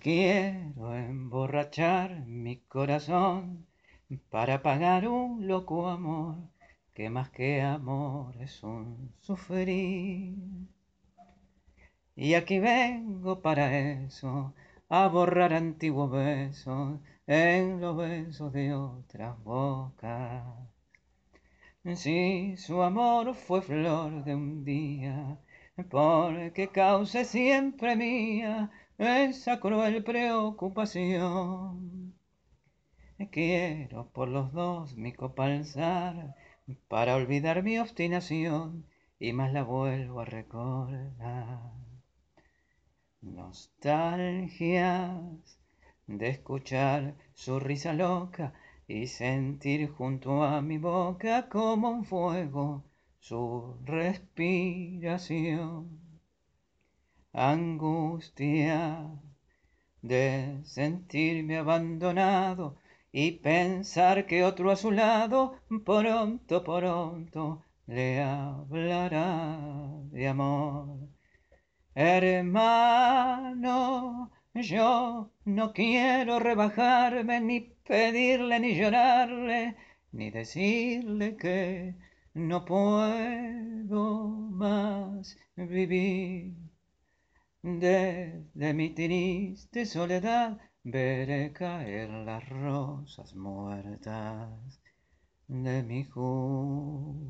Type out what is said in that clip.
Quiero emborrachar mi corazón para pagar un loco amor que más que amor es un sufrir. Y aquí vengo para eso, a borrar antiguos besos en los besos de otras bocas. Si su amor fue flor de un día, porque cause siempre mía esa cruel preocupación. Quiero por los dos mi copa alzar para olvidar mi obstinación y más la vuelvo a recordar. Nostalgias de escuchar su risa loca y sentir junto a mi boca como un fuego su respiración. Angustia de sentirme abandonado y pensar que otro a su lado pronto, pronto le hablará de amor. Hermano, yo no quiero rebajarme, ni pedirle, ni llorarle, ni decirle que no puedo más vivir. Desde mi triste soledad veré caer las rosas muertas de mi juventud.